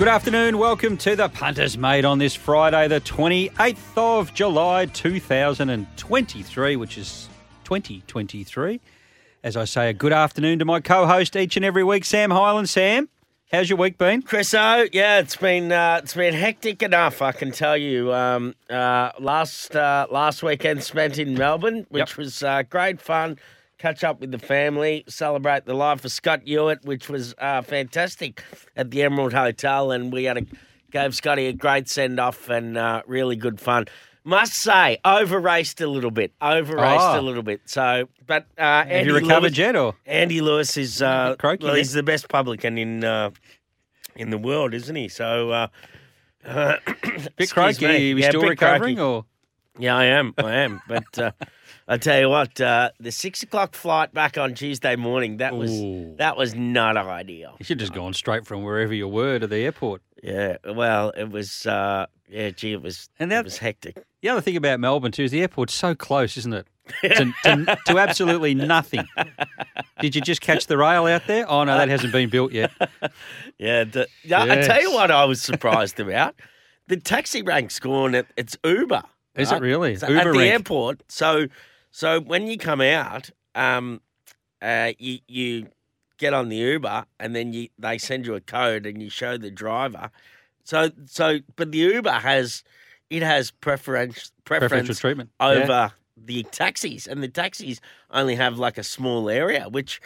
Good afternoon. Welcome to the Punters Mate on this Friday, the 28th of July 2023, which is 2023. As I say, a good afternoon to my co host each and every week, Sam Hyland. Sam, how's your week been? Chriso, yeah, it's been uh, it's been hectic enough. I can tell you. Um, uh, last uh, last weekend spent in Melbourne, which Yep. was uh, great fun. Catch up with the family, celebrate the life of Scott Hewitt, which was uh, fantastic at the Emerald Hotel, and we had a gave Scotty a great send off and uh, really good fun. Must say, over raced a little bit, over raced Oh. a little bit. So, but uh, Have you recovered Lewis- yet? Or Andy Lewis is uh, croaky, well, he's the best publican in uh, in the world, isn't he? So, uh, uh, bit croaky? me. Are we Yeah, still recovering? croaky. Or Yeah, I am. I am. But uh, I tell you what, uh, the six o'clock flight back on Tuesday morning that was Ooh. that was not ideal. you should have just gone straight from wherever you were to the airport. Yeah, well, it was. Uh, yeah, gee, it was. And it that- was hectic. The other thing about Melbourne, too, is the airport's so close, isn't it? to, to, to absolutely nothing. Did you just catch the rail out there? Oh, no, that hasn't been built yet. Yeah, the, yeah. I tell you what, I was surprised about the taxi rank's gone. At, it's Uber. Is it really? So Uber at the rank. airport. So, so when you come out, um, uh, you you get on the Uber, and then you they send you a code, and you show the driver. So, so, but the Uber has it has preference Preferential preference treatment. Yeah. over the taxis, and the taxis only have like a small area, which.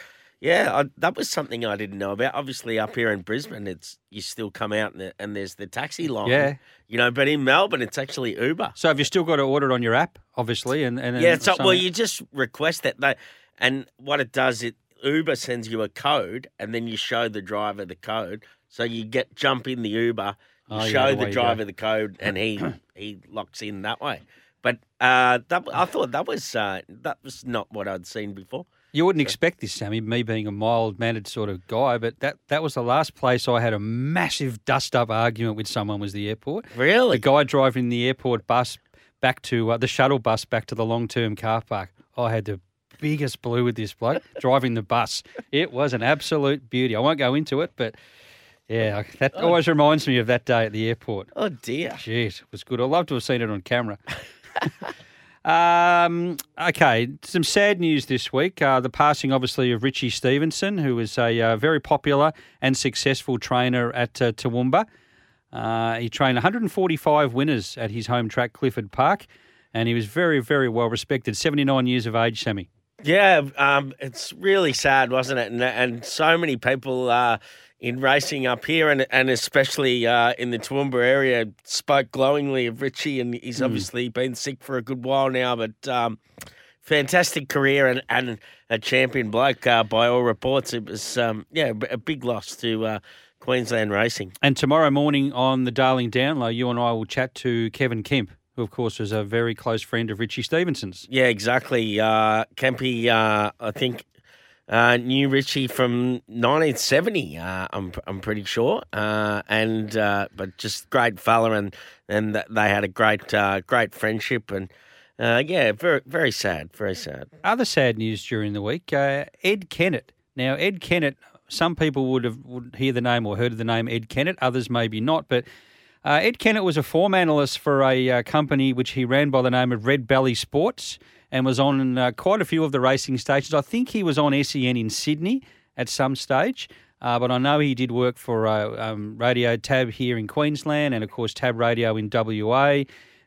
Yeah, I, that was something I didn't know about. Obviously, up here in Brisbane, it's you still come out and, the, and there's the taxi line. Yeah. you know, but in Melbourne, it's actually Uber. So have you still got to order it on your app, obviously? And, and Yeah, so well, you just request that they, and what it does, it Uber sends you a code, and then you show the driver the code. So you get jump in the Uber, you Oh, yeah, show the the go. driver the code, and he he locks in that way. But uh, that, I thought that was uh, that was not what I'd seen before. You wouldn't expect this, Sammy, me being a mild mannered sort of guy, but that, that was the last place I had a massive dust up argument with someone was the airport. Really? The guy driving the airport bus back to uh, the shuttle bus back to the long term car park. I had the biggest blue with this bloke driving the bus. It was an absolute beauty. I won't go into it, but yeah, that always reminds me of that day at the airport. Oh dear. Jeez, it was good. I'd love to have seen it on camera. um, okay, some sad news this week. Uh, the passing, obviously, of Richie Stevenson, who was a uh, very popular and successful trainer at uh, Toowoomba. Uh, he trained 145 winners at his home track, Clifford Park, and he was very, very well respected. 79 years of age, Sammy. Yeah, um, it's really sad, wasn't it? And, and so many people uh, in racing up here, and and especially uh, in the Toowoomba area, spoke glowingly of Richie, and he's obviously been sick for a good while now. But um, fantastic career and, and a champion bloke uh, by all reports. It was um, yeah a big loss to uh, Queensland racing. And tomorrow morning on the Darling Download, you and I will chat to Kevin Kemp, who, of course, was a very close friend of Richie Stevenson's. Yeah, exactly. Uh, Kempy, uh, I think, uh, knew Richie from 1970. Uh, I'm I'm pretty sure, uh, and uh, but just great fella, and and they had a great uh, great friendship, and uh, yeah, very very sad, very sad. Other sad news during the week: Ed Kennett. Now, Ed Kennett. Some people would have would hear the name or heard of the name Ed Kennett. Others maybe not. But Ed Kennett was a form analyst for a company which he ran by the name of Red Belly Sports and was on uh, quite a few of the racing stations. I think he was on SEN in Sydney at some stage. Uh, but I know he did work for uh, um, Radio Tab here in Queensland and, of course, Tab Radio in WA.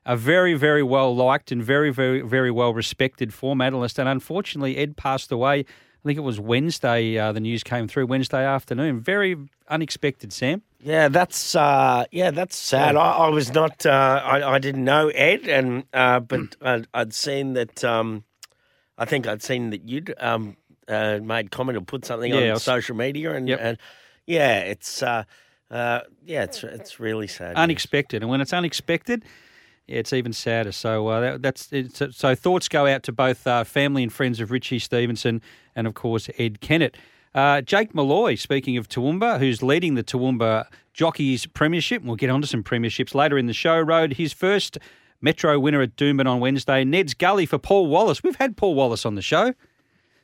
A very, very well liked and very, very, very well respected form analyst. And unfortunately, Ed passed away. I think it was Wednesday. Uh, the news came through Wednesday afternoon. Very unexpected, Sam. Yeah, that's uh, yeah, that's sad. I, I was not, uh, I, I didn't know Ed, and uh, but I'd, I'd seen that. Um, I think I'd seen that you'd um, uh, made comment or put something Yeah, on was- social media, and, Yep. and yeah, it's uh, uh, yeah, it's it's really sad. news. Unexpected. And when it's unexpected, it's even sadder. So uh, that, that's it's, so. Thoughts go out to both uh, family and friends of Richie Stevenson, and of course Ed Kennett. Uh, Jake Malloy, speaking of Toowoomba, who's leading the Toowoomba Jockeys Premiership. We'll get onto some premierships later in the show. Rode his first Metro winner at Doomben on Wednesday. Ned's Gully for Paul Wallace. We've had Paul Wallace on the show.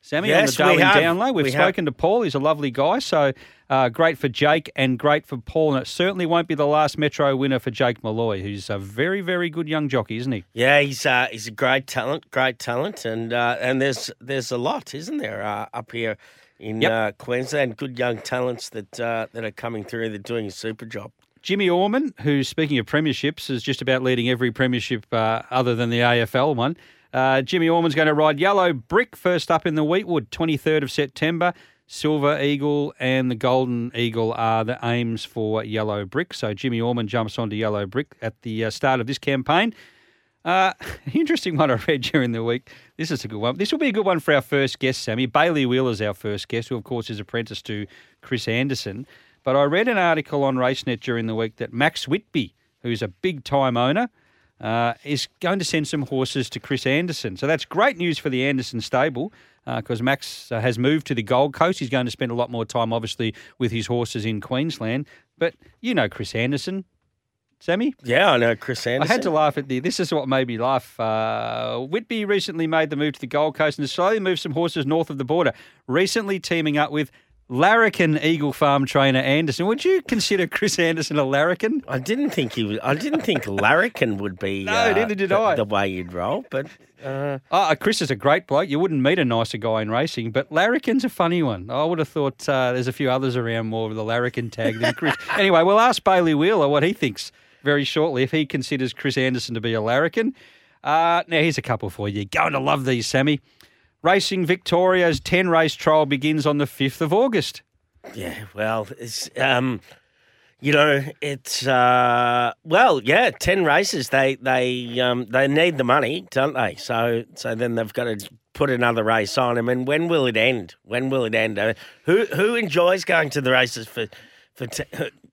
Sammy Yes, on the we Darwin have. Download. We've We have. spoken to Paul. He's a lovely guy. So uh, great for Jake and great for Paul. And it certainly won't be the last Metro winner for Jake Malloy, who's a very, very good young jockey, isn't he? Yeah, he's uh, he's a great talent, great talent, and uh, and there's there's a lot, isn't there, uh, up here in Yep. uh, Queensland? Good young talents that uh, that are coming through. They're doing a super job. Jimmy Orman, who's speaking of premierships, is just about leading every premiership uh, other than the AFL one. Uh, Jimmy Orman's going to ride Yellow Brick first up in the Weetwood, 23rd of September. Silver Eagle and the Golden Eagle are the aims for Yellow Brick. So Jimmy Orman jumps onto Yellow Brick at the uh, start of this campaign. Uh, interesting one I read during the week. This is a good one. This will be a good one for our first guest, Sammy. Bailey Wheeler's our first guest, who, of course, is apprentice to Chris Anderson. But I read an article on RaceNet during the week that Max Whitby, who's a big time owner, uh, is going to send some horses to Chris Anderson. So that's great news for the Anderson stable because Max uh, has moved to the Gold Coast. He's going to spend a lot more time, obviously, with his horses in Queensland. But you know Chris Anderson, Sammy? Yeah, I know Chris Anderson. I had to laugh at the. This is what made me laugh. Uh, Whitby recently made the move to the Gold Coast and has slowly moved some horses north of the border. Recently teaming up with Larrikin Eagle Farm trainer Anderson. Would you consider Chris Anderson a larrikin? I didn't think he was. I didn't think Larrikin would be. No, uh, neither did the, I. The way you'd roll, but uh, Oh, Chris is a great bloke. You wouldn't meet a nicer guy in racing, but Larrikin's a funny one. I would have thought uh, there's a few others around more with the Larrikin tag than Chris. anyway, we'll ask Bailey Wheeler what he thinks very shortly if he considers Chris Anderson to be a larrikin. Uh, now, here's a couple for you. You're going to love these, Sammy. Racing Victoria's 10 race trial begins on the 5th of August. yeah. Well, it's um, you know, it's uh, well, yeah, ten races. They they um they need the money, don't they? So so then they've got to put another race on. I mean, when will it end? When will it end? Uh, who who enjoys going to the races for for te-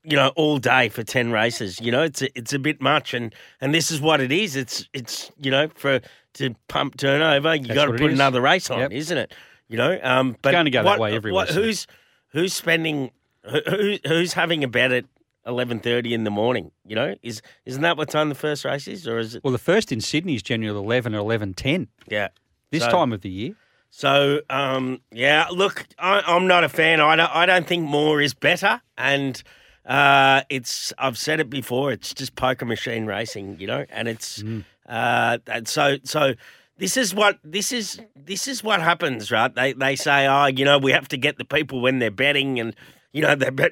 you know all day for ten races? You know, it's a, it's a bit much, and and this is what it is. It's it's you know for to pump turnover, you got to put another race on, Yep. isn't it? You know, um, but going to go that what- way every what- Who's who's spending who, who who's having a bet at eleven thirty in the morning? You know, is isn't that what time the first race is, or is it? Well, the first in Sydney is generally 11 or 11.10 Yeah, this So- time of the year. So, um, yeah, look, I, I'm not a fan. I don't, I don't think more is better, and uh, it's. I've said it before. It's just poker machine racing, you know, and it's. Uh, and so, so this is what this is. This is what happens, right? They they say, oh, you know, we have to get the people when they're betting, and you know, they bet.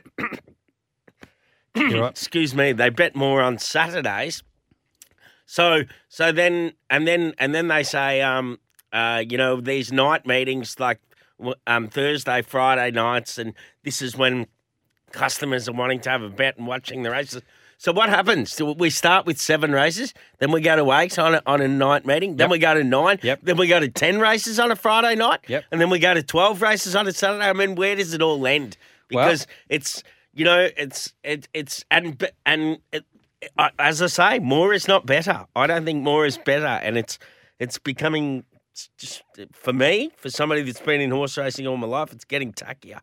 Right. excuse me, they bet more on Saturdays. So so then and then and then they say, um, uh, you know, these night meetings like um, Thursday, Friday nights, and this is when customers are wanting to have a bet and watching the races. So what happens? So we start with seven races, then we go to eight on a, on a night meeting, then Yep. we go to nine, Yep. then we go to ten races on a Friday night, Yep. and then we go to twelve races on a Saturday. I mean, where does it all end? Well- Because it's you know it's it, it's and and it, I- as I say, more is not better. I don't think more is better, and it's it's becoming just for me, for somebody that's been in horse racing all my life, it's getting tackier.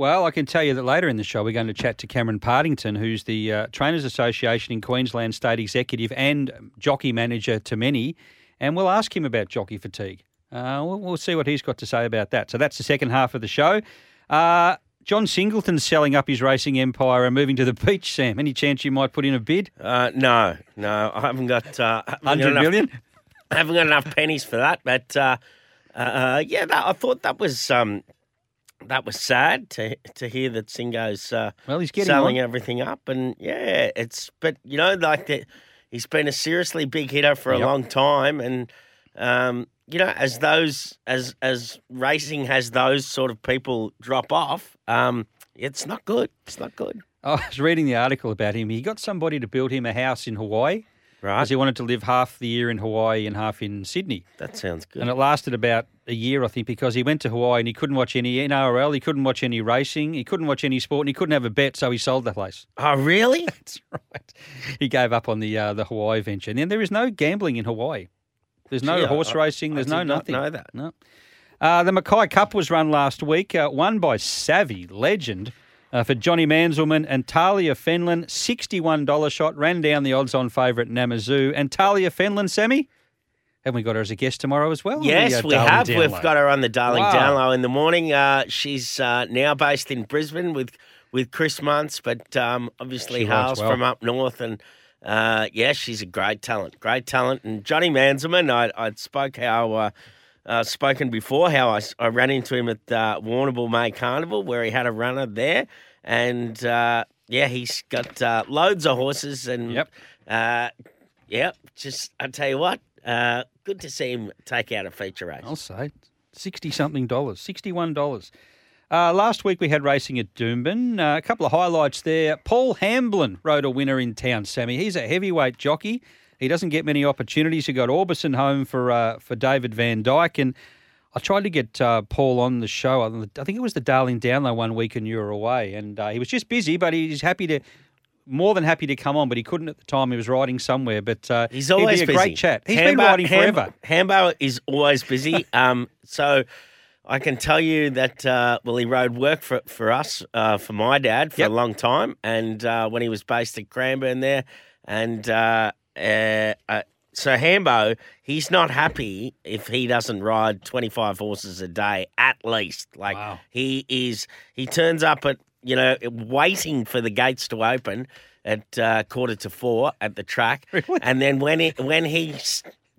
Well, I can tell you that later in the show, we're going to chat to Cameron Partington, who's the uh, Trainers Association in Queensland State Executive and jockey manager to many, and we'll ask him about jockey fatigue. Uh, we'll, we'll see what he's got to say about that. So that's the second half of the show. Uh, John Singleton's selling up his racing empire and moving to the beach, Sam. Any chance you might put in a bid? Uh, no, no, I haven't got uh, I haven't got 100 enough- million? I haven't got enough pennies for that, but uh, uh, yeah, that, I thought that was um, that was sad to to hear that Singo's uh, Well, he's getting selling on. everything up, and yeah, it's but you know like that he's been a seriously big hitter for a Yep. long time, and um, you know as those as as racing has those sort of people drop off, um, it's not good. It's not good, I was reading the article about him. He got somebody to build him a house in Hawaii right? because he wanted to live half the year in Hawaii and half in Sydney. that sounds good. And it lasted about a year, I think, because he went to Hawaii and he couldn't watch any NRL, he couldn't watch any racing, he couldn't watch any sport, and he couldn't have a bet, so he sold the place. Oh, really? That's right. He gave up on the uh, the Hawaii venture. And then there is no gambling in Hawaii. There's no Gee, horse I- racing. There's no not nothing. know that. No. Uh, the Mackay Cup was run last week, uh, won by Savvy Legend uh, for Johnny Manselman and Talia Fenlon. $61 shot, ran down the odds on favourite Namazoo. And Talia Fenlon, Sammy, haven't we got her as a guest tomorrow as well? on the, Yes, uh, we have. We've got her on the Darling Wow. Down Low in the morning. Uh, she's uh, now based in Brisbane with, with Chris Munce, but um, obviously She hails well. from up north. And uh, yeah, she's a great talent, great talent. And Johnny Manselman, I, I spoke how. Uh, uh, spoken before how I, I ran into him at uh, Warrnambool May Carnival where he had a runner there, and uh, yeah, he's got uh, loads of horses and Yep. uh, yeah, just I tell you what, uh, good to see him take out a feature race. I'll say sixty something dollars, sixty-one dollars. Uh, last week we had racing at Doomben. Uh, a couple of highlights there. Paul Hamblin rode a winner in town. Sammy, he's a heavyweight jockey. He doesn't get many opportunities. He got Orbison home for uh, for David Vandyke, and I tried to get uh, Paul on the show. I think it was the Darling Download one week, and you were away, and uh, he was just busy, but he's happy to. More than happy to come on, but he couldn't at the time. He was riding somewhere, but uh, He's always a busy. great chat. He's been riding Ham- forever. Hambo is always busy. um, so I can tell you that uh, well, he rode work for for us uh, for my dad for Yep. a long time, and uh, when he was based at Cranbourne there, and uh, uh, so Hambo, he's not happy if he doesn't ride twenty five horses a day at least. Like Wow. he is, he turns up at you know waiting for the gates to open at uh, quarter to four at the track, Really? and then when he when he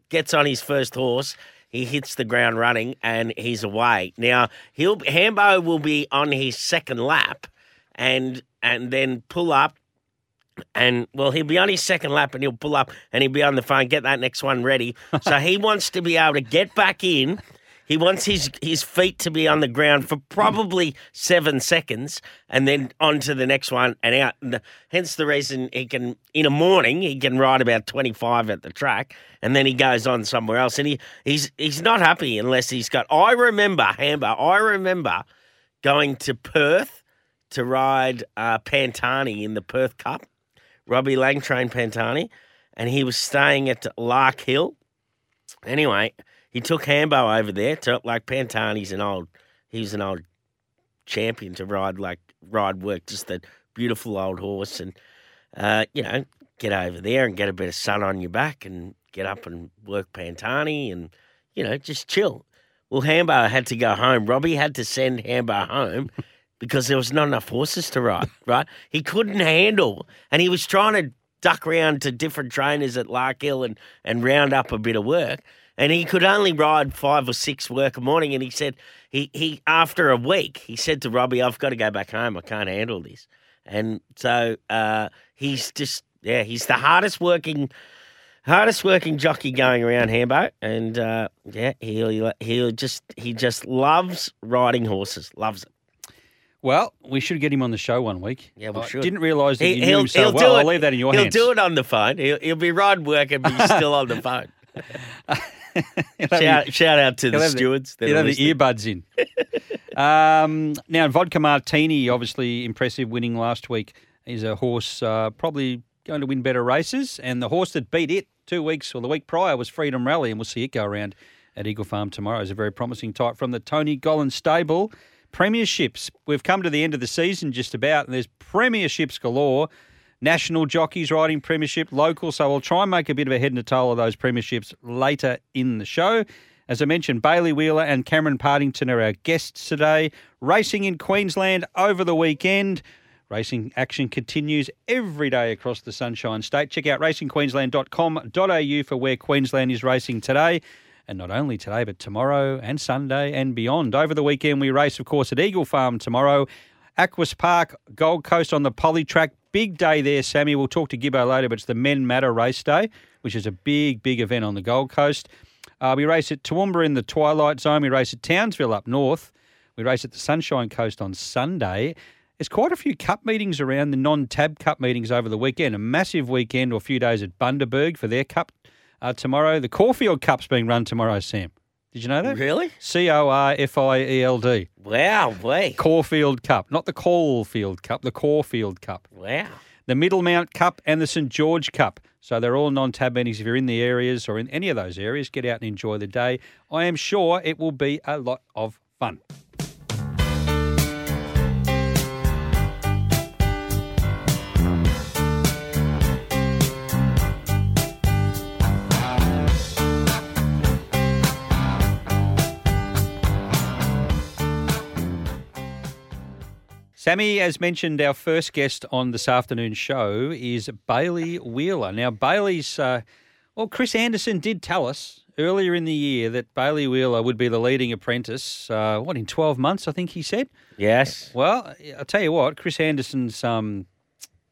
gets on his first horse. He hits the ground running and he's away. Now he'll Hambo will be on his second lap, and and then pull up and well, he'll be on his second lap and he'll pull up and he'll be on the phone, get that next one ready. so he wants to be able to get back in. He wants his his feet to be on the ground for probably seven seconds and then on to the next one and out. And the- hence the reason he can, in a morning, he can ride about 25 at the track and then he goes on somewhere else. And he, he's, he's not happy unless he's got. I remember, Hamber, I remember going to Perth to ride uh, Pantani in the Perth Cup. Robbie Langtrain Pantani, and he was staying at Lark Hill. Anyway, he took Hambo over there to like Pantani's an old he's an old champion to ride like ride work, just a beautiful old horse and uh, you know, get over there and get a bit of sun on your back and get up and work Pantani and, you know, just chill. Well, Hambo had to go home. Robbie had to send Hambo home because there was not enough horses to ride, right? He couldn't handle, and he was trying to duck around to different trainers at Lark Hill and, and round up a bit of work. And he could only ride five or six work a morning. And he said, he, he after a week, he said to Robbie, I've got to go back home. I can't handle this. And so uh, he's just, yeah, he's the hardest working hardest working jockey going around Hambo, and uh, yeah, he'll he'll just he just loves riding horses, loves it. Well, we should get him on the show one week. Yeah, we I shout Didn't realise that He, you knew he'll him so he'll well. do it. I'll leave that in your hands. he'll do it on the phone. He'll, he'll be riding work and be still on the phone. Shout, shout out to the the- stewards. He'll are the earbuds in. um, now, Vodka Martini, obviously impressive winning last week. is a horse uh, probably going to win better races. And the horse that beat it two weeks or the week prior was Freedom Rally. And we'll see it go around at Eagle Farm tomorrow. It's a very promising type from the Tony Gollan stable. Premierships. We've come to the end of the season just about, and there's premierships galore. National jockeys riding premiership, local. So I'll try and make a bit of a head and a tail of those premierships later in the show. As I mentioned, Bailey Wheeler and Cameron Partington are our guests today. Racing in Queensland over the weekend. Racing action continues every day across the Sunshine State. Check out racingqueensland.com.au for where Queensland is racing today. And not only today, but tomorrow and Sunday and beyond. Over the weekend, we race, of course, at Eagle Farm tomorrow. Aquis Park, Gold Coast on the Poly Track. Big day there, Sammy. We'll talk to Gibbo later, but it's the Men Matter Race Day, which is a big, big event on the Gold Coast. Uh, we race at Toowoomba in the Twilight Zone. We race at Townsville up north. We race at the Sunshine Coast on Sunday. There's quite a few cup meetings around the non-tab cup meetings over the weekend. A massive weekend or a few days at Bundaberg for their cup uh, tomorrow. The Corfield Cup's being run tomorrow, Sam. Did you know that? Really? C O R F I E L D. Wow, way. Corfield Cup, not the Caulfield Cup, the Corfield Cup. Wow. The Middlemount Cup and the St George Cup. So they're all non-tab meetings. If you're in the areas or in any of those areas, get out and enjoy the day. I am sure it will be a lot of fun. Sammy, as mentioned, our first guest on this afternoon's show is Bailey Wheeler. Now, Bailey's, uh, well, Chris Anderson did tell us earlier in the year that Bailey Wheeler would be the leading apprentice, uh, what, in 12 months, I think he said? Yes. Well, I'll tell you what, Chris Anderson's um,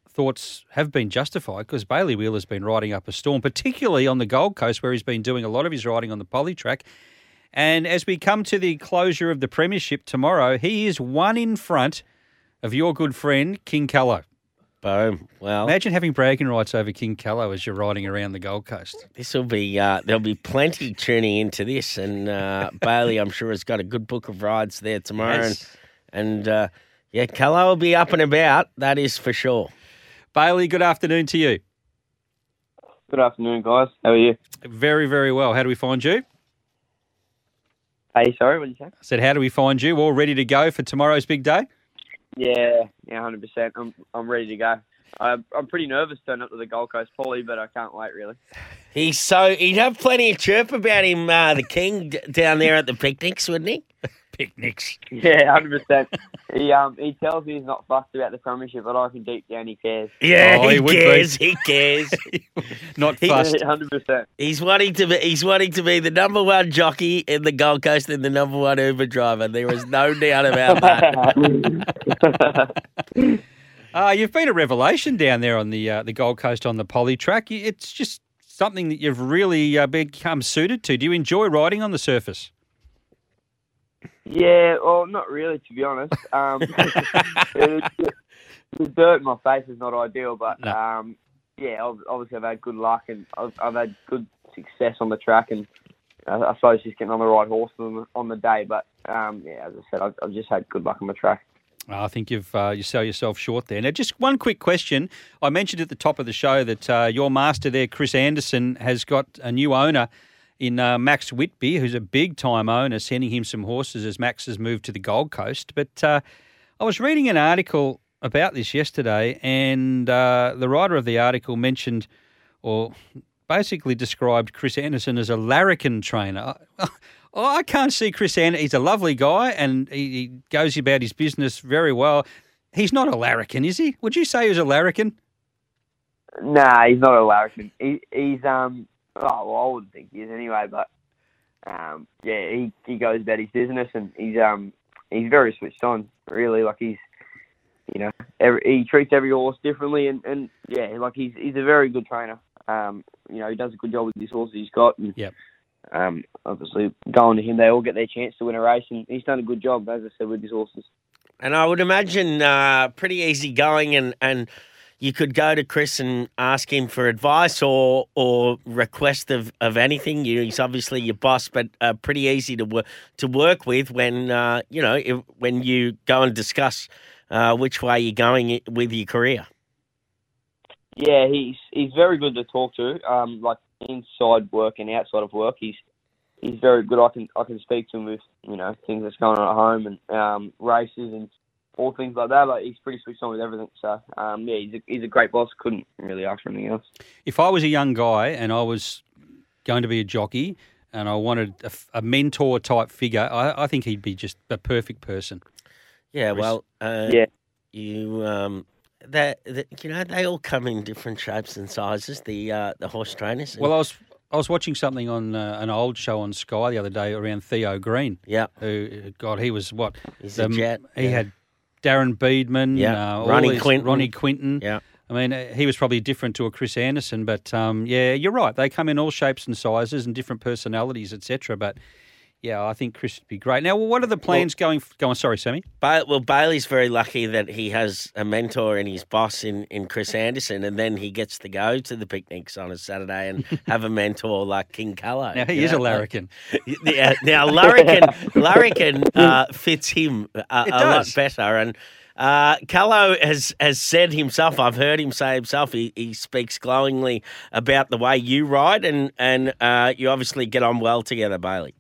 thoughts have been justified because Bailey Wheeler's been riding up a storm, particularly on the Gold Coast where he's been doing a lot of his riding on the poly track. And as we come to the closure of the Premiership tomorrow, he is one in front of your good friend, King Callow. Boom. Well, Imagine having bragging rights over King Callow as you're riding around the Gold Coast. this will be, uh, there'll be plenty tuning into this. And uh, Bailey, I'm sure, has got a good book of rides there tomorrow. Yes. And, and uh, yeah, Callow will be up and about. That is for sure. Bailey, good afternoon to you. Good afternoon, guys. How are you? Very, very well. How do we find you? Hey, sorry, what did you say? I said, how do we find you? All ready to go for tomorrow's big day? Yeah, yeah, hundred percent. I'm I'm ready to go. I'm I'm pretty nervous turning up to the Gold Coast Poly, but I can't wait really. He's so, he'd have plenty of chirp about him, uh, the king, d- down there at the picnics, wouldn't he? Picnics. Yeah, hundred percent. He um he tells me he's not fussed about the premiership, but I can deep down he cares. Yeah, Oh, he he, would be. cares. He cares. Not fussed. Hundred percent. He's wanting to be. He's wanting to be the number one jockey in the Gold Coast and the number one Uber driver. There is no doubt about that. Uh, you've been a revelation down there on the uh, the Gold Coast on the poly track. You- It's just something that you've really uh, become suited to. Do you enjoy riding on the surface? Yeah, well, not really, to be honest. Um, it- the dirt in my face is not ideal, but No. um, yeah, obviously I've had good luck and I've, I've had good success on the track, and I, I suppose just getting on the right horse on the, on the day. But um, yeah, as I said, I've, I've just had good luck on the track. I think you've uh, you sell yourself short there. Now, just one quick question. I mentioned at the top of the show that uh, your master there, Chris Anderson, has got a new owner in uh, Max Whitby, who's a big time owner, sending him some horses as Max has moved to the Gold Coast. But uh, I was reading an article about this yesterday, and uh, the writer of the article mentioned or basically described Chris Anderson as a larrikin trainer. I can't see Chris Anderson. He's a lovely guy and he, he goes about his business very well. He's not a larrikin, is he? Would you say he's a larrikin? Nah, he's not a larrikin. He, he's um. Oh, well, I wouldn't think he is anyway. But um, yeah, he, he goes about his business and he's um he's very switched on. Really, like he's you know every, he treats every horse differently and, and yeah, like he's he's a very good trainer. Um, you know, he does a good job with his horses he's got. And, Yep. Um, obviously, going to him, they all get their chance to win a race, and he's done a good job, as I said, with his horses. and I would imagine uh, pretty easy going, and and you could go to Chris and ask him for advice or or request of, of anything. You, he's obviously your boss, but uh, pretty easy to work to work with when uh, you know if, when you go and discuss uh, which way you're going with your career. Yeah, he's he's very good to talk to. Um, like inside work and outside of work, he's he's very good. I can I can speak to him with you know things that's going on at home and um, races and all things like that. Like he's pretty switched on with everything. So um, yeah, he's a, he's a great boss. Couldn't really ask for anything else. If I was a young guy and I was going to be a jockey and I wanted a mentor type figure, I, I think he'd be just a perfect person. Yeah, Chris? well, uh, Yeah. you um, that, that you know they all come in different shapes and sizes. The uh, the horse trainers. Well, I was I was watching something on uh, an old show on Sky the other day around Theo Green, yeah, who God he was what he's the- a jet. He yeah. had Darren Beadman, Yeah, uh, Ronnie these- Quinton. Ronnie Quinton. Yeah. I mean, uh, he was probably different to a Chris Anderson, but um, yeah, you're right. They come in all shapes and sizes and different personalities, etc. But Yeah, I think Chris would be great. Now, what are the plans going? Go on, sorry, Sammy. Ba- well, Bailey's very lucky that he has a mentor and his boss in, in Chris Anderson, and then he gets to go to the picnics on a Saturday and have a mentor like King Callow. Now he is a larrikin. Yeah, now Larrikin, Larrikin uh, fits him a, a lot better, and uh, Callow has has said himself. I've heard him say himself. He, he speaks glowingly about the way you ride, and and uh, you obviously get on well together, Bailey.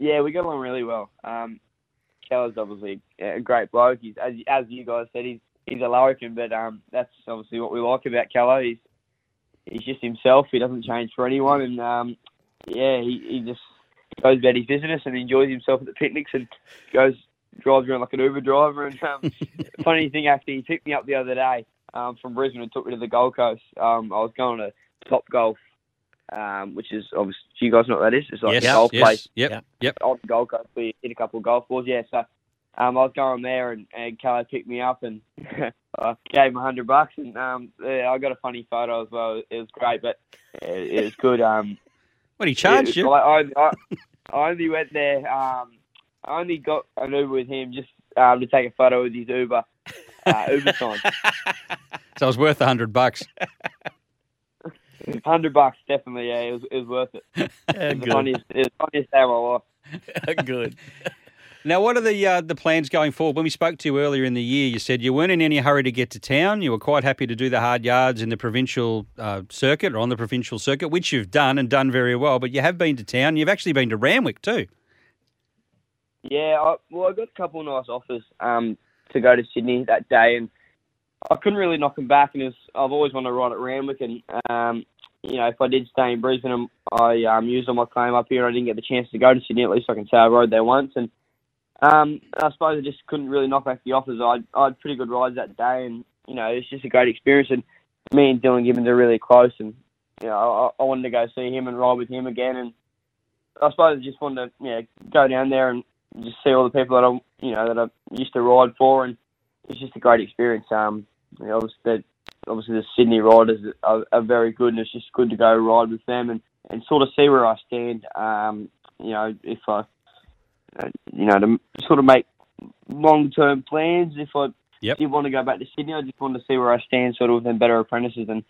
Yeah, we got along really well. Um, Keller's obviously a great bloke. He's as as you guys said, he's he's a larrikin, but um, that's obviously what we like about Keller. He's he's just himself. He doesn't change for anyone, and um, yeah, he, he just goes about his business and enjoys himself at the picnics and goes drives around like an Uber driver. And um, funny thing, actually, he picked me up the other day um, from Brisbane and took me to the Gold Coast. Um, I was going to Top Golf, um, which is obviously do you guys know what that is? It's like yes, a golf yes, place Yep, yep. on the Gold Coast. We hit a couple of golf balls. Yeah, so um, I was going there, and, and Kelly picked me up, and I gave him a hundred bucks, and um, yeah, I got a funny photo as well. It was great, but it, it was good. Um, What he charged it- you? I, I, I only went there. Um, I only got an Uber with him just um, to take a photo with his Uber. Uh, Uber sign, So it was worth a hundred bucks. hundred bucks definitely. Yeah, it was, it was worth it. It was the funniest, it was the funniest day of my life. Good. Now, what are the uh, the plans going forward? When we spoke to you earlier in the year, you said you weren't in any hurry to get to town. You were quite happy to do the hard yards in the provincial uh, circuit or on the provincial circuit, which you've done and done very well. But you have been to town. You've actually been to Randwick too. Yeah, I, well, I got a couple of nice offers um, to go to Sydney that day, and I couldn't really knock him back. And was, I've always wanted to ride at Randwick, and um, you know, if I did stay in Brisbane, and I um, used all my claim up here, and I didn't get the chance to go to Sydney. At least I can say I rode there once, and um, I suppose I just couldn't really knock back the offers. I, I had pretty good rides that day, and you know, it's just a great experience. And me and Dylan Gibbons are really close, and you know, I, I wanted to go see him and ride with him again, and I suppose I just wanted to, yeah, go down there and just see all the people that I, you know, that I used to ride for, and it's just a great experience. Um, you know, obviously, the, obviously the Sydney riders are, are very good, and it's just good to go ride with them and, and sort of see where I stand. Um, you know, if I, uh, you know, to sort of make long-term plans. If I Yep. did want to go back to Sydney, I just wanted to see where I stand, sort of with them better apprentices, and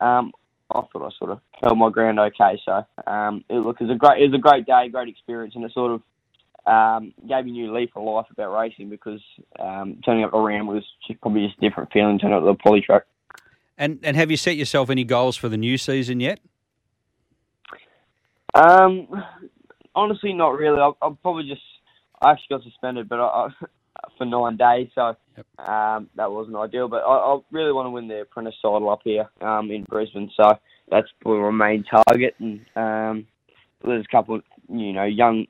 um, I thought I sort of held my ground okay. So um, it, look, it was a great, it was a great day, great experience, and it sort of um, gave me a new leaf of life about racing because um, turning up to Ram was just probably just a different feeling turning up to the poly truck. And and have you set yourself any goals for the new season yet? Um, honestly, not really. I'll, I'll probably just. I actually got suspended, but I, I, for nine days, so um, that wasn't ideal. But I, I really want to win the apprentice title up here um, in Brisbane, so that's probably my main target. And um, there's a couple, of, you know, young,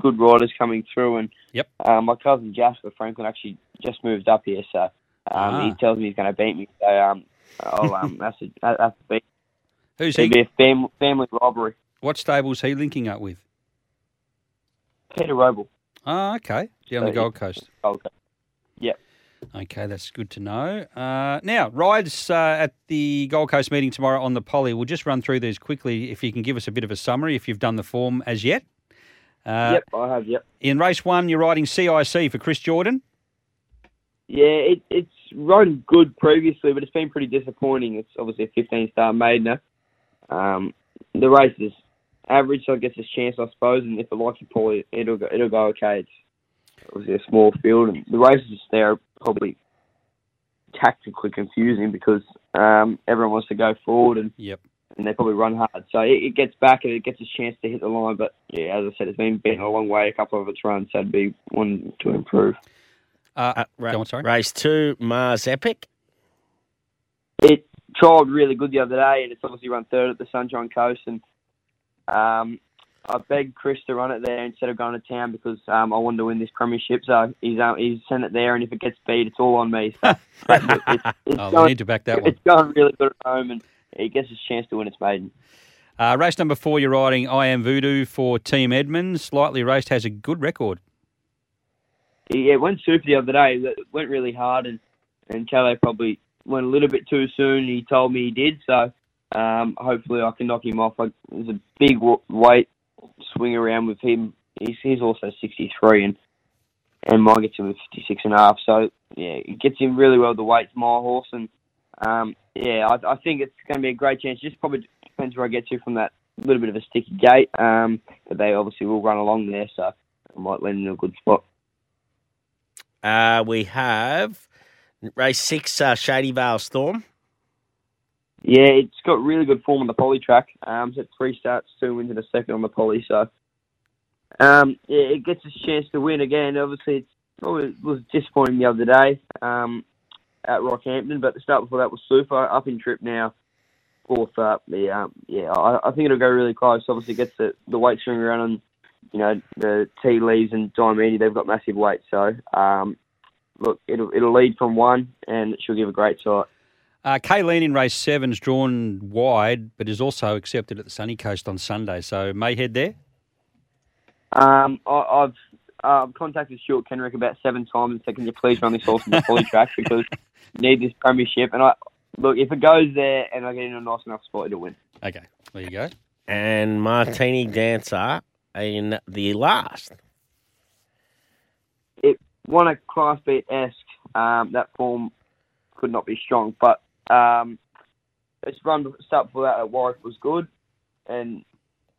good riders coming through, and Yep. um, my cousin Jasper Franklin actually just moved up here, so um, he Ah. tells me he's going to beat me. So um, I'll um, have to have to beat. Who's It'll he? be a fam- family robbery. What stable's he linking up with? Peter Robl. Oh, okay. Down the So, Gold Coast. Okay. Okay, that's good to know. Uh, now, rides uh, at the Gold Coast meeting tomorrow on the Poly. We'll just run through these quickly. If you can give us a bit of a summary, if you've done the form as yet. Uh, yep, I have. Yep. In race one, you're riding CIC for Chris Jordan. Yeah, it, it's run good previously, but it's been pretty disappointing. It's obviously a 15 star maiden. Um, the race is average, so it gets its chance, I suppose. And if it likes to pull it, it'll go, it'll go okay. It's obviously a small field, and the races there are probably tactically confusing because um, everyone wants to go forward and, Yep. And they probably run hard. So it, it gets back and it gets its chance to hit the line. But yeah, as I said, it's been been a long way. A couple of its runs, so it'd be one to improve. Uh, Uh, ra- on, sorry. Race two, Mars Epic. it trialled really good the other day, and it's obviously run third at the Sunshine Coast. And um, I begged Chris to run it there instead of going to town because um, I wanted to win this premiership. So he's um, he's sent it there, and if it gets beat, it's all on me. So it's, it's, oh, we going, need to back that one. it's going really good at home, and he gets his chance to win its maiden. Uh, race number four, you're riding I Am Voodoo for Team Edmonds. Slightly raced, has a good record. Yeah, it went super the other day. It went really hard, and and Calais probably went a little bit too soon. He told me he did, so um, hopefully I can knock him off. It was a big weight swing around with him. He's he's also 63 and and mine gets him with 56 and a half. So yeah, it gets him really well. The weight's my horse and um, yeah, I, I think it's going to be a great chance. Just probably depends where I get to from that little bit of a sticky gate. Um, but they obviously will run along there, so I might land in a good spot. Uh, we have race six, uh, Shady Vale Storm. Yeah, it's got really good form on the poly track. Um, it's three starts, two wins and a second on the poly. So, um, yeah, it gets a chance to win again. Obviously, it's probably was disappointing the other day um, at Rockhampton, but the start before that was super. Up in trip now, fourth up. Yeah, um, yeah, I, I think it'll go really close. Obviously, gets the the weight string around on, you know, the tea leaves and Diamante. They've got massive weight, so um, look, it'll it'll lead from one, and she'll give a great sight. Uh, Kayleen in race seven's drawn wide, but is also accepted at the Sunny Coast on Sunday. So may head there. Um, I, I've uh, contacted Stuart Kendrick about seven times and said, "Can you please run this horse on the poly track because I need this premiership?" And I look if it goes there and I get in a nice enough spot, it'll win. Okay, there you go. And Martini Dancer in the last. It won a Class B esque. Um, that form could not be strong, but um, its run start before that at Warwick was good, and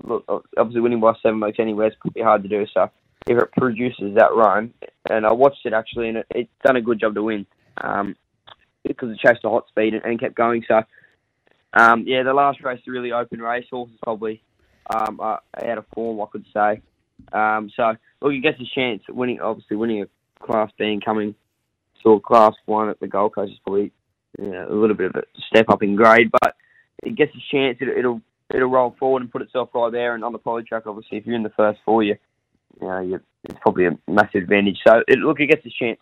look, obviously winning by seven weeks anywhere is pretty hard to do. So if it produces that run, and I watched it actually, and it, done a good job to win um, because it chased a hot speed and, and kept going. So um, yeah, the last race a really open race. Horses probably um, are out of form, I could say. Um, so look, he gets a chance at winning. Obviously, winning a Class B and coming to a Class One at the Gold Coast is probably you know, a little bit of a step up in grade, but it gets a chance. It, it'll it'll roll forward and put itself right there. And on the poly track, obviously, if you're in the first four, you, you know, you, it's probably a massive advantage. So it, look, it gets a chance.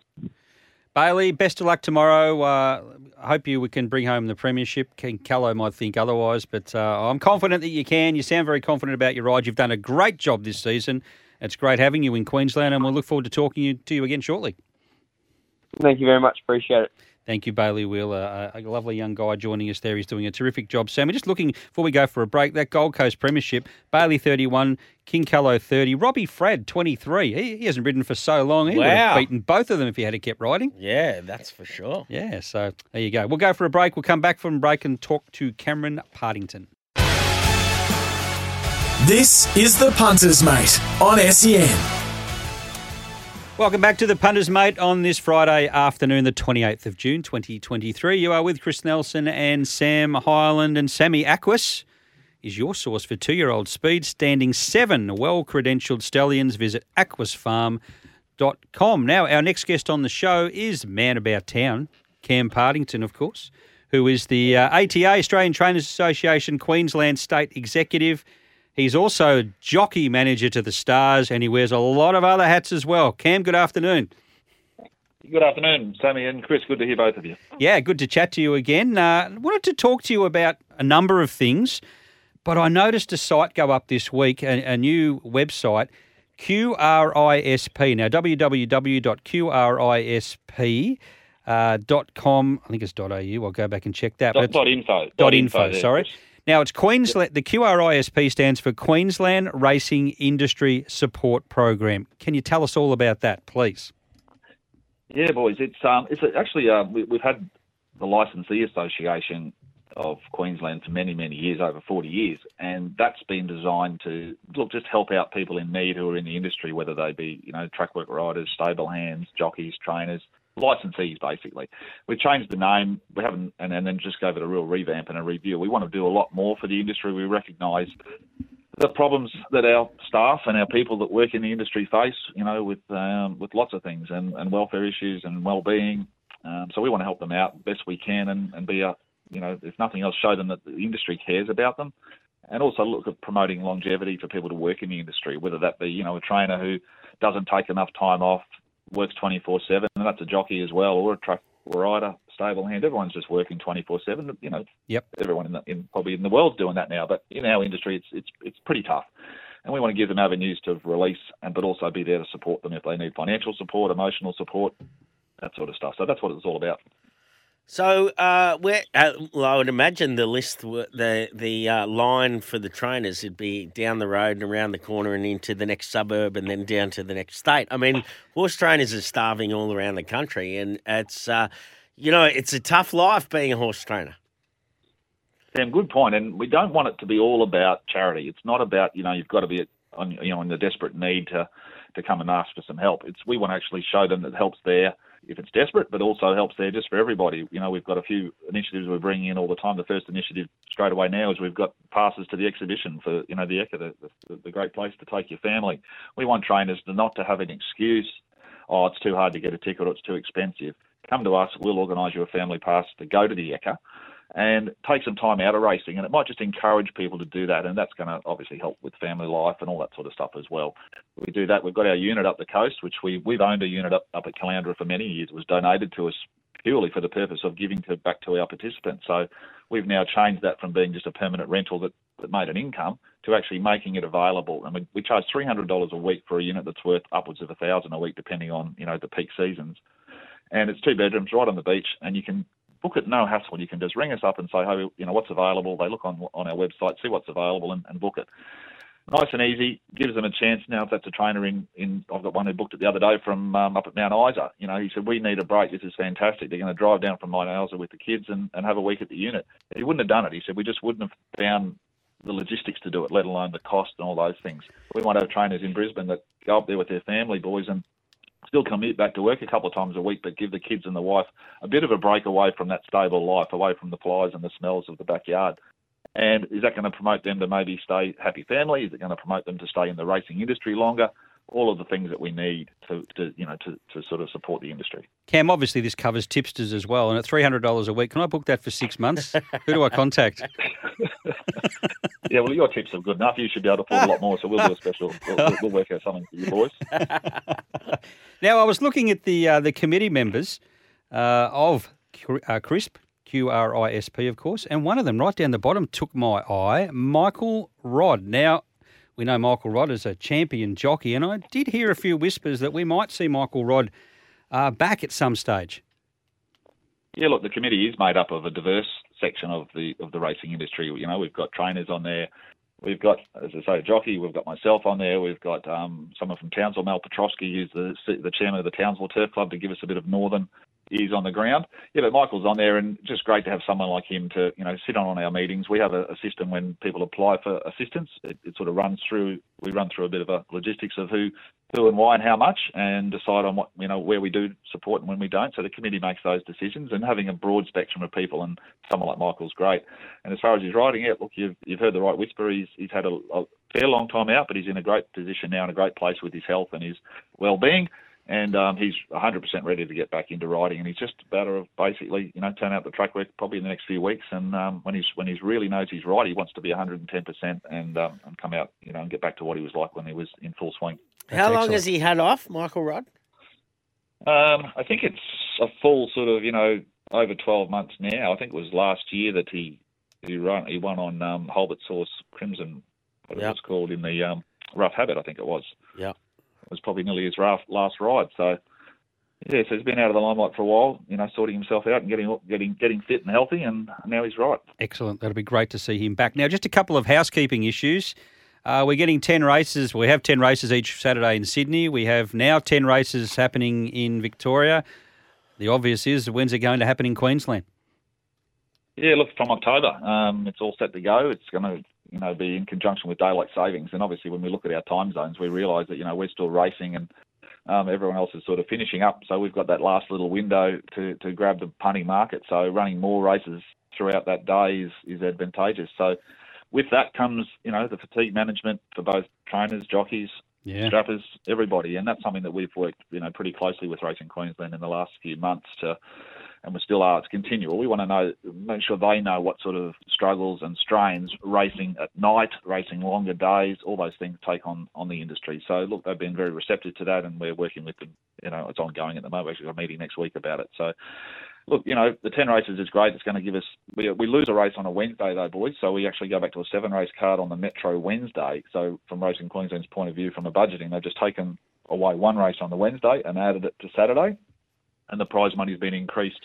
Bailey, best of luck tomorrow. Uh, I hope you we can bring home the premiership. King Callow might think otherwise, but uh, I'm confident that you can. You sound very confident about your ride. You've done a great job this season. It's great having you in Queensland, and we'll look forward to talking to you again shortly. Thank you very much. Appreciate it. Thank you, Bailey Wheeler, a lovely young guy joining us there. He's doing a terrific job. Sam, we're just looking before we go for a break. That Gold Coast Premiership, Bailey 31, King Callow 30, Robbie Fradd 23. He, he hasn't ridden for so long. He would have Wow. beaten both of them if he had kept riding. Yeah, that's for sure. Yeah, so there you go. We'll go for a break. We'll come back from break and talk to Cameron Partington. This is the Punters Mate on SEN. Welcome back to the Punters Mate on this Friday afternoon, the 28th of June, 2023. You are with Chris Nelson and Sam Hyland and Sammy Aquis is your source for two-year-old speed, standing seven well-credentialed stallions. Visit aquisfarm.com. Now, our next guest on the show is Man About Town, Cam Partington, of course, who is the uh, ATA, Australian Trainers Association Queensland State Executive. He's also jockey manager to the Stars, and he wears a lot of other hats as well. Cam, good afternoon. Good afternoon, Sammy and Chris. Good to hear both of you. Yeah, good to chat to you again. Uh, wanted to talk to you about a number of things, but I noticed a site go up this week, a, a new website, QRISP. Now, www.qrisp.com. I think it's dot .au. I'll go back and check that. Dot, dot info. Dot info, there, sorry. Chris. Now it's Queensland. The QRISP stands for Queensland Racing Industry Support Program. Can you tell us all about that, please? Yeah, boys. It's um, it's actually uh, we, we've had the Licensee Association of Queensland for many, many years, over 40 years, and that's been designed to look just help out people in need who are in the industry, whether they be you know track work riders, stable hands, jockeys, trainers, licensees, basically. We've changed the name. We haven't, and, and then just gave it a real revamp and a review. We want to do a lot more for the industry. We recognise the problems that our staff and our people that work in the industry face, you know, with um, with lots of things and, and welfare issues and well-being. Um, so we want to help them out best we can and, and be a, you know, if nothing else, show them that the industry cares about them, and also look at promoting longevity for people to work in the industry, whether that be, you know, a trainer who doesn't take enough time off, works 24/7, and that's a jockey as well, or a truck rider, stable hand. Everyone's just working 24/7. You know, Yep. everyone in, the, in probably in the world's doing that now, but in our industry, it's it's it's pretty tough. And we want to give them avenues to release, and but also be there to support them if they need financial support, emotional support, that sort of stuff. So that's what it's all about. So, uh, where uh, well, I would imagine the list, the the uh, line for the trainers would be down the road and around the corner and into the next suburb and then down to the next state. I mean, horse trainers are starving all around the country, and it's uh, you know it's a tough life being a horse trainer. Sam, good point. And we don't want it to be all about charity. It's not about you know you've got to be on you know in the desperate need to to come and ask for some help. It's we want to actually show them that help's there if it's desperate, but also helps there just for everybody. You know, we've got a few initiatives we're bringing in all the time. The first initiative straight away now is we've got passes to the exhibition for you know the Ekka, the, the, the great place to take your family. We want trainers to not to have an excuse. Oh, it's too hard to get a ticket or it's too expensive. Come to us. We'll organise you a family pass to go to the Ekka and take some time out of racing. And it might just encourage people to do that. And that's going to obviously help with family life and all that sort of stuff as well. We do that. We've got our unit up the coast, which we, we've owned a unit up, up at Caloundra for many years. It was donated to us purely for the purpose of giving to, back to our participants. So we've now changed that from being just a permanent rental that, that made an income to actually making it available. And we, we charge $300 a week for a unit that's worth upwards of a thousand a week, depending on, you know, the peak seasons. And it's two bedrooms right on the beach, and you can book it no hassle. You can just ring us up and say, hey, you know, what's available. They look on on our website, see what's available, and, and book it. Nice and easy. Gives them a chance. Now, if that's a trainer in, in I've got one who booked it the other day from um, up at Mount Isa. You know, he said, we need a break. This is fantastic. They're going to drive down from Mount Isa with the kids and, and have a week at the unit. He wouldn't have done it. He said, we just wouldn't have found the logistics to do it, let alone the cost and all those things. We want to have trainers in Brisbane that go up there with their family boys and still commute back to work a couple of times a week, but give the kids and the wife a bit of a break away from that stable life, away from the flies and the smells of the backyard. And is that going to promote them to maybe stay happy family? Is it going to promote them to stay in the racing industry longer? All of the things that we need to, to you know, to, to sort of support the industry. Cam, obviously this covers tipsters as well, and at three hundred dollars a week, can I book that for six months? Who do I contact? yeah, well, your tips are good enough. You should be able to afford a lot more, so we'll do a special. We'll, we'll work out something for you boys. now, I was looking at the uh, the committee members uh, of uh, QRISP, Q R I S P, of course, and one of them right down the bottom took my eye, Michael Rodd. Now, we know Michael Rodd is a champion jockey, and I did hear a few whispers that we might see Michael Rodd uh, back at some stage. Yeah, look, the committee is made up of a diverse section of the of the racing industry. You know, we've got trainers on there. We've got, as I say, jockey. We've got myself on there. We've got um, someone from Townsville, Mal Petrosky, who's the the chairman of the Townsville Turf Club, to give us a bit of northern ears on the ground. Yeah, but Michael's on there, and just great to have someone like him to you know sit on on our meetings. We have a, a system when people apply for assistance. It, it, sort of runs through. We run through a bit of a logistics of who, who and why and how much, and decide on what you know where we do support and when we don't. So the committee makes those decisions, and having a broad spectrum of people and someone like Michael's great. And as far as his riding, yeah, look, you've you've heard the right whisper. He's he's had a, a fair long time out, but he's in a great position now, and a great place with his health and his well-being and um, he's 100% ready to get back into riding. And he's just a matter of basically, you know, turn out the track work probably in the next few weeks. And um, when he's when he's really knows he's right, he wants to be 110% and um, and come out, you know, and get back to what he was like when he was in full swing. That's How long excellent. has he had off, Michael Rodd? Um, I think it's a full sort of, you know, over 12 months now. I think it was last year that he he run he won on um, Hulbert Source Crimson, what yep. it was called in the um, Rough Habit, I think it was. Yeah was probably nearly his last ride. So, yeah, so he's been out of the limelight for a while, you know, sorting himself out and getting getting getting fit and healthy, and now he's right. Excellent. That'll be great to see him back. Now, just a couple of housekeeping issues. Uh, we're getting 10 races. We have 10 races each Saturday in Sydney. We have now 10 races happening in Victoria. The obvious is when's it going to happen in Queensland? Yeah, look, from October. Um, it's all set to go. It's going to you know, be in conjunction with daylight savings. And obviously, when we look at our time zones, we realise that you know we're still racing and um, everyone else is sort of finishing up. So we've got that last little window to, to grab the punting market. So running more races throughout that day is, is advantageous. So with that comes, you know, the fatigue management for both trainers, jockeys, yeah. strappers, everybody. And that's something that we've worked, you know, pretty closely with Racing Queensland in the last few months to and we still are. It's continual. We want to know, make sure they know what sort of struggles and strains racing at night, racing longer days, all those things take on on the industry. So look, they've been very receptive to that, and we're working with them. You know, it's ongoing at the moment. We've actually got a meeting next week about it. So. Look, you know, the 10 races is great. It's going to give us, we, we lose a race on a Wednesday though, boys. So we actually go back to a seven race card on the Metro Wednesday. So from Racing Queensland's point of view, from a budgeting, they've just taken away one race on the Wednesday and added it to Saturday and the prize money has been increased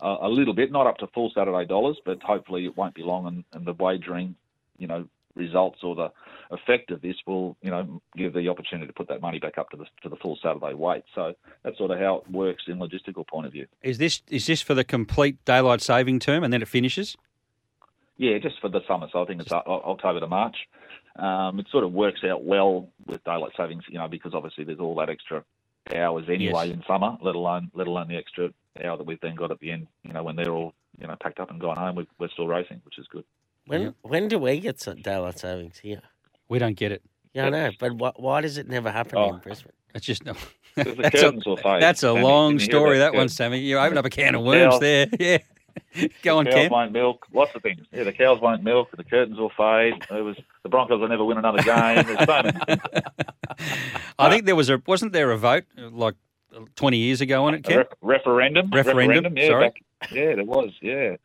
a, a little bit, not up to full Saturday dollars, but hopefully it won't be long, and, and the wagering, you know, results or the effect of this will, you know, give the opportunity to put that money back up to the to the full Saturday weight. So that's sort of how it works in logistical point of view. Is this is this for the complete daylight saving term and then it finishes? Yeah, just for the summer. So I think it's October to March. Um, it sort of works out well with daylight savings, you know, because obviously there's all that extra hours anyway Yes. in summer, let alone let alone the extra hour that we've then got at the end. You know, when they're all you know packed up and gone home, we we're still racing, which is good. When Yeah. when do we get some daylight savings here? We don't get it. Yeah, I know, but why, why does it never happen Oh. in Brisbane? It's just no. The That's a, curtains will fade. that's a long Can you hear story. That, Curtain- one, Sammy. You opened up a can of worms cows- there. Yeah. Go on, cows Cam. won't milk. Lots of things. Yeah, the cows won't milk. The curtains will fade. It was the Broncos will never win another game. There's so many. I think there was a wasn't there a vote like twenty years ago on it, Ken? re- referendum. Referendum, yeah, sorry. back- yeah, there was. Yeah,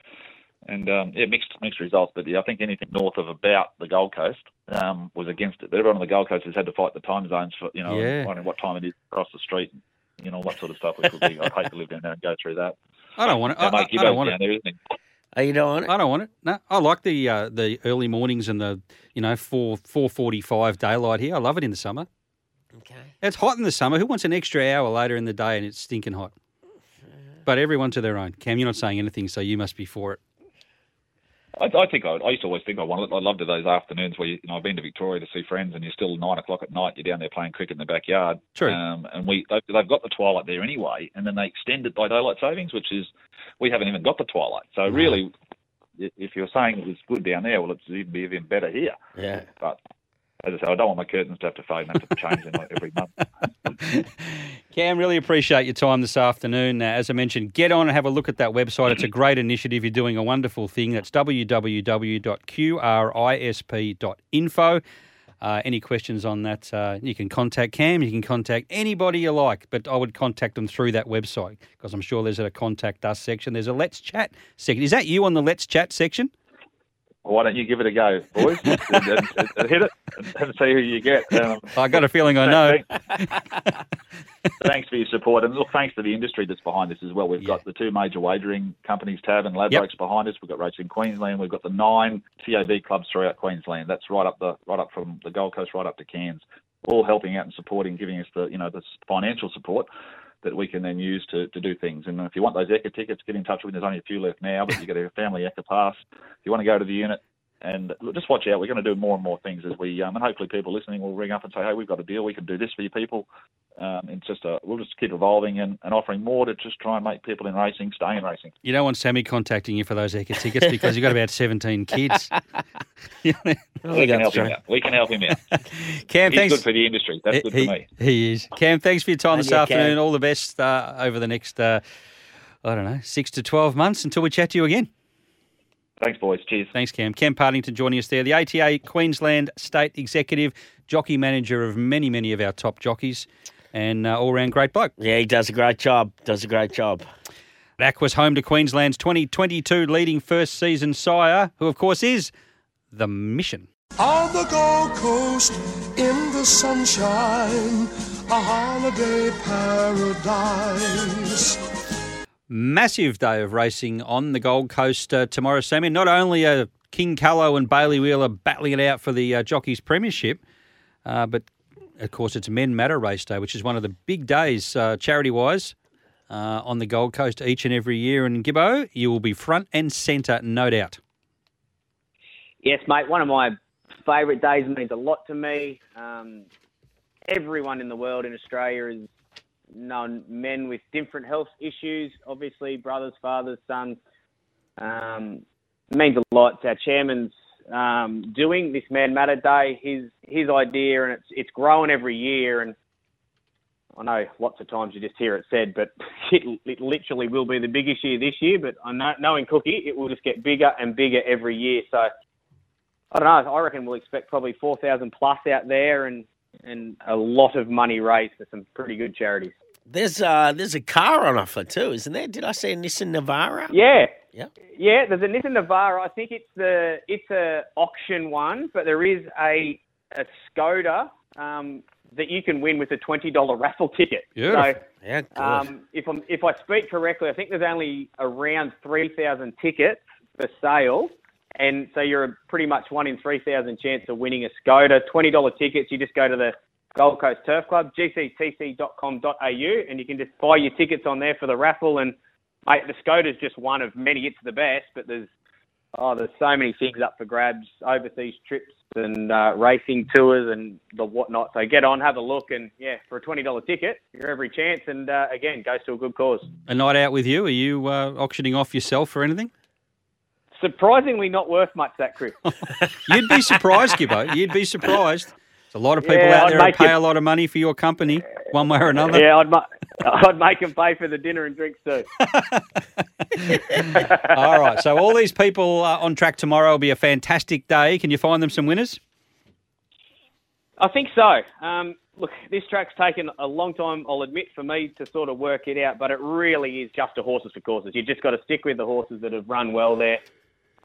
and um, yeah, mixed mixed results. But yeah, I think anything north of about the Gold Coast um, was against it. But everyone on the Gold Coast has had to fight the time zones for you know Yeah. finding what time it is across the street. You know, what sort of stuff. Which would be, I'd hate to live down there and go through that. I don't want it. I, Yeah, I, I don't want it. there, isn't it? Are you doing it? I don't want it. No, I like the uh, the early mornings and the you know four four forty five daylight here. I love it in the summer. Okay. It's hot in the summer. Who wants an extra hour later in the day and it's stinking hot? But everyone to their own. Cam, you're not saying anything, so you must be for it. I, I think I, I used to always think I wanted. I loved those afternoons where you, you know I've been to Victoria to see friends, and you're still nine o'clock at night. You're down there playing cricket in the backyard. True. Um, and we they've, they've got the twilight there anyway, and then they extend it by daylight savings, which is we haven't even got the twilight. So really, if you're saying it was good down there, well, it's even be even better here. Yeah. But as I said, I don't want my curtains to have to fade and have to change them every month. Cam, really appreciate your time this afternoon. As I mentioned, get on and have a look at that website. It's a great initiative. You're doing a wonderful thing. That's www.qrisp.info. Uh, any questions on that, uh, you can contact Cam. You can contact anybody you like, but I would contact them through that website because I'm sure there's a contact us section. There's a let's chat section. Is that you on the let's chat section? Why don't you give it a go, boys? and, and- and hit it and see who you get. Um, I got a feeling I know. thanks for your support, and look, thanks to the industry that's behind this as well. We've Yeah. got the two major wagering companies, Tab and Ladbrokes, behind us. We've got Racing Queensland. We've got the nine TAB clubs throughout Queensland. That's right up the right up from the Gold Coast right up to Cairns, all helping out and supporting, giving us the you know the financial support that we can then use to, to do things. And if you want those Ekka tickets, get in touch with me. There's only a few left now, but you got a family Ekka pass. If you want to go to the unit, and just watch out. We're going to do more and more things as we, um, and hopefully people listening will ring up and say, "Hey, we've got a deal. We can do this for you people." Um, it's just a, we'll just keep evolving and, and offering more to just try and make people in racing stay in racing. You don't want Sammy contacting you for those Ekka tickets because you've got about 17 kids. we can help him out. We can help him out. Cam, He's thanks. good for the industry. That's good he, for me. he is. Cam, thanks for your time And this you, afternoon. Cam. All the best uh, over the next, uh, I don't know, six to 12 months until we chat to you again. Thanks, boys. Cheers. Thanks, Cam. Cam Partington joining us there, the ATA Queensland State Executive, jockey manager of many, many of our top jockeys, and uh, all round great bloke. Yeah, he does a great job. Does a great job. Aquis home to Queensland's 2022 leading first season sire, who, of course, is the Mission. On the Gold Coast, in the sunshine, a holiday paradise. Massive day of racing on the Gold Coast uh, tomorrow, Sammy. Not only are King Callow and Bailey Wheeler battling it out for the uh, Jockeys Premiership, uh, but of course it's Men Matter race day, which is one of the big days uh, charity wise uh, on the Gold Coast each and every year. And Gibbo, you will be front and centre, no doubt. Yes, mate. One of my favourite days means a lot to me. Um, everyone in the world in Australia is known men with different health issues. Obviously, brothers, fathers, sons. Um, it means a lot. It's our chairman's um, doing this Man Matter Day. His his idea, and it's it's growing every year. And I know lots of times you just hear it said, but it, it literally will be the biggest year this year. But I know, knowing Cookie, it will just get bigger and bigger every year. So I don't know. I reckon we'll expect probably four thousand plus out there, and and a lot of money raised for some pretty good charities. There's uh there's a car on offer too, isn't there? Did I see a Nissan Navara? Yeah, Yeah. yeah. There's a Nissan Navara. I think it's the it's a auction one, but there is a a Skoda um, that you can win with a twenty dollar raffle ticket. Beautiful. So Yeah, good. um, if I'm if I speak correctly, I think there's only around three thousand tickets for sale, and so you're a pretty much one in three thousand chance of winning a Skoda. Twenty dollar tickets. You just go to the Gold Coast Turf Club, gctc.com.au, and you can just buy your tickets on there for the raffle. And mate, the Skoda's just one of many. It's the best, but there's oh, there's so many things up for grabs, overseas trips and uh, racing tours and the whatnot. So get on, have a look, and yeah, for a twenty dollar ticket, you're every chance. And uh, again, goes to a good cause. A night out with you? Are you uh, auctioning off yourself or anything? Surprisingly, not worth much that, Chris. You'd be surprised, Gibbo. You'd be surprised. There's a lot of people Yeah, out there who pay it- a lot of money for your company, one way or another. yeah, I'd, ma- I'd make them pay for the dinner and drinks too. all right. So all these people uh, on track tomorrow will be a fantastic day. Can you find them some winners? I think so. Um, look, this track's taken a long time, I'll admit, for me to sort of work it out, but it really is just a horses for courses. You've just got to stick with the horses that have run well there.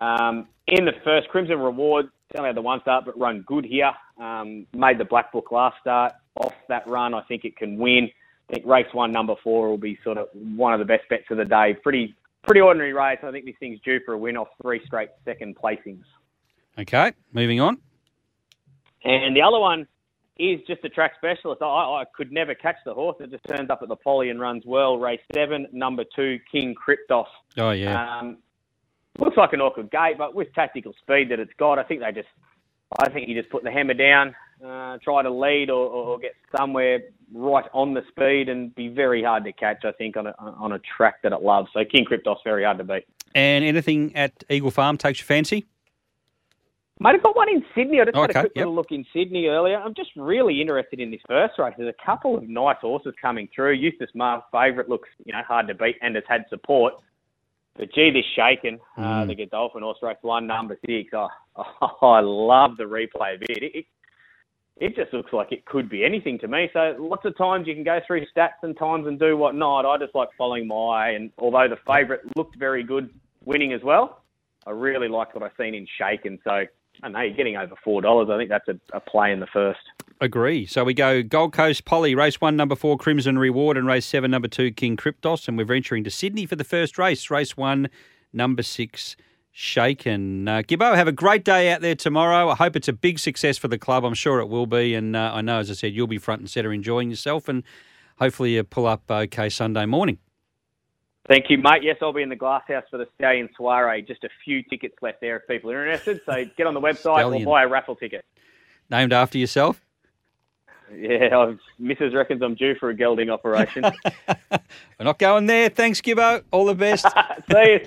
Um, in the first, Crimson Reward, only had the one start, but run good here. Um, made the Black Book last start. Off that run, I think it can win. I think race one, number four, will be sort of one of the best bets of the day. Pretty, pretty ordinary race. I think this thing's due for a win off three straight second placings. Okay, moving on. And the other one is just a track specialist. I, I could never catch the horse. It just turns up at the Poly and runs well. Race seven, number two, King Kryptos. Oh, yeah. Um, looks like an awkward gate, but with tactical speed that it's got, I think they just, I think you just put the hammer down, uh, try to lead or, or, get somewhere right on the speed, and be very hard to catch. I think on a on a track that it loves. So King Kryptos very hard to beat. And anything at Eagle Farm takes your fancy? Mate, I've got one in Sydney. I just had a quick yep. little look in Sydney earlier. I'm just really interested in this first race. There's a couple of nice horses coming through. Eustace Mar's favourite looks, you know, hard to beat and has had support. But gee, this shaken, uh, Mm. the Godolphin horse race one, number six. Oh, oh, I love the replay of it. It, it. it just looks like it could be anything to me. So lots of times you can go through stats and times and do whatnot. I just like following my eye. And although the favourite looked very good winning as well, I really like what I've seen in shaken. So I know you're getting over four dollars. I think that's a, a play in the first. Agree. So we go Gold Coast Poly, race one, number four, Crimson Reward, and race seven, number two, King Kryptos. And we're venturing to Sydney for the first race, race one, number six, Shaken. Uh, Gibbo, have a great day out there tomorrow. I hope it's a big success for the club. I'm sure it will be. And uh, I know, as I said, you'll be front and centre enjoying yourself. And hopefully you pull up okay Sunday morning. Thank you, mate. Yes, I'll be in the glass house for the Stallion Soiree. Just a few tickets left there if people are interested. So get on the website Stallion. or buy a raffle ticket. Named after yourself? Yeah, I've, Mrs. reckons I'm due for a gelding operation. We're not going there. Thanks, Gibbo. All the best. See you.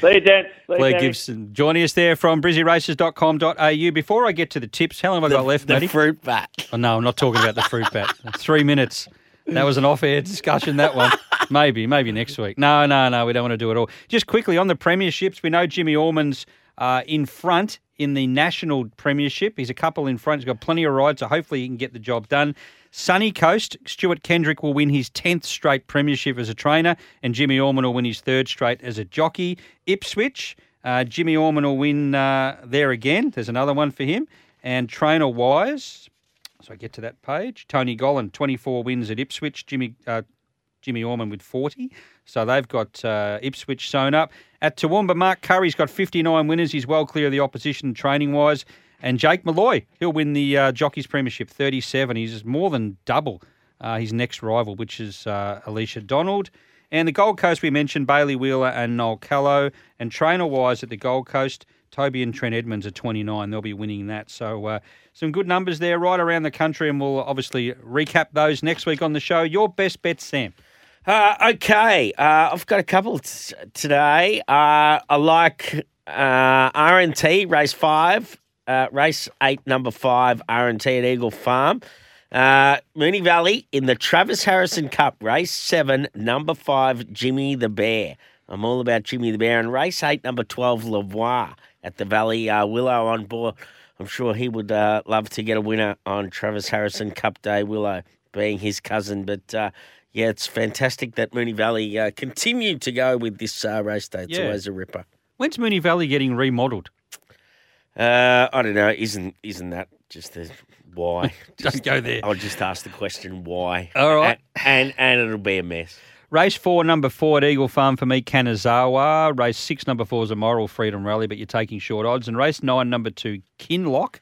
See you, gents. See you, Blair Sammy. Gibson joining us there from brizzyraces.com.au. Before I get to the tips, how long have I got left, the Matty? fruit bat. Oh, no, I'm not talking about the fruit bat. Three minutes. That was an off-air discussion, that one. Maybe, maybe next week. No, no, no, we don't want to do it all. Just quickly, on the premierships, we know Jimmy Orman's uh, in front in the national premiership. He's a couple in front. He's got plenty of rides, so hopefully he can get the job done. Sunny Coast, Stuart Kendrick will win his 10th straight premiership as a trainer, and Jimmy Orman will win his third straight as a jockey. Ipswich, uh, Jimmy Orman will win uh, there again. There's another one for him. And trainer wise, so I get to that page. Tony Gollan, 24 wins at Ipswich. Jimmy uh, Jimmy Orman with 40. So they've got uh, Ipswich sewn up. At Toowoomba, Mark Currie's got 59 winners. He's well clear of the opposition training wise. And Jake Malloy, he'll win the uh, Jockeys Premiership, 37. He's more than double uh, his next rival, which is uh, Alicia Donald. And the Gold Coast, we mentioned Bailey Wheeler and Noel Callow. And trainer wise at the Gold Coast, Toby and Trent Edmonds are 29. They'll be winning that. So uh, some good numbers there right around the country. And we'll obviously recap those next week on the show. Your best bets, Sam. Uh, okay, uh, I've got a couple t- today. Uh, I like uh, RNT race five, uh, race eight, number five, RNT at Eagle Farm. Uh, Moonee Valley in the Travis Harrison Cup, race seven, number five, Jimmy the Bear. I'm all about Jimmy the Bear. And race eight, number 12, Lavoie at the Valley. Willow on board. I'm sure he would love to get a winner on Travis Harrison Cup Day, Willow being his cousin. But yeah, it's fantastic that Moonee Valley uh, continued to go with this uh, race day. It's Yeah. always a ripper. When's Moonee Valley getting remodelled? Uh, I don't know. Isn't isn't that just a why? Don't go there. I'll just ask the question why. All right. and and, and it'll be a mess. Race four, number four at Eagle Farm for me, Kanazawa. Race six, number four is a Moral Freedom Rally, but you're taking short odds. And race nine, number two, Kinlock.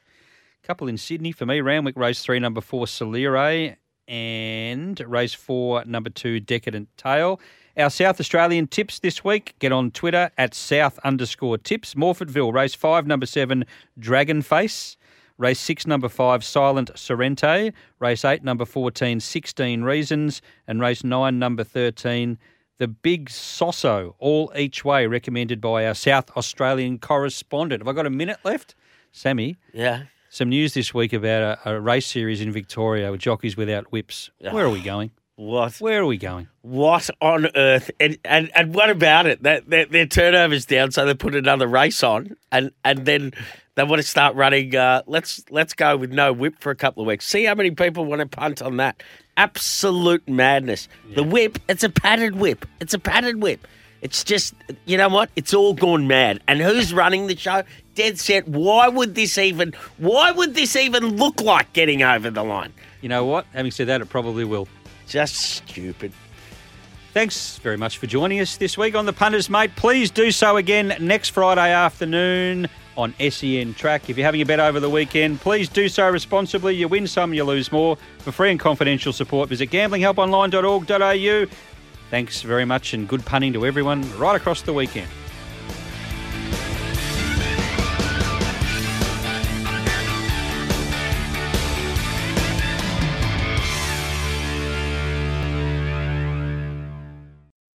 Couple in Sydney for me. Randwick race three, number four, Solire. And race four, number two, Decadent Tail. Our South Australian tips this week, get on Twitter at South underscore tips. Morphettville, race five, number seven, Dragon Face. Race 6, number 5, Silent Sorrente. Race 8, number 14, 16 Reasons. And race 9, number 13, The Big Soso, all each way, recommended by our South Australian correspondent. Have I got a minute left? Sammy, Yeah. Some news this week about a, a race series in Victoria with jockeys without whips. Where are we going? What? Where are we going? What on earth? And and, and what about it? That their, their turnover's down, so they put another race on, and and then they want to start running. Uh, let's let's go with no whip for a couple of weeks. See how many people want to punt on that. Absolute madness. The whip. It's a padded whip. It's a padded whip. It's just you know what? It's all gone mad. And who's running the show? Dead set. Why would this even? Why would this even look like getting over the line? You know what? Having said that, it probably will. Just stupid. Thanks very much for joining us this week on the Punters, mate. Please do so again next Friday afternoon on SEN Track. If you're having a bet over the weekend, please do so responsibly. You win some, you lose more. For free and confidential support, visit gamblinghelponline.org.au. Thanks very much and good punting to everyone right across the weekend.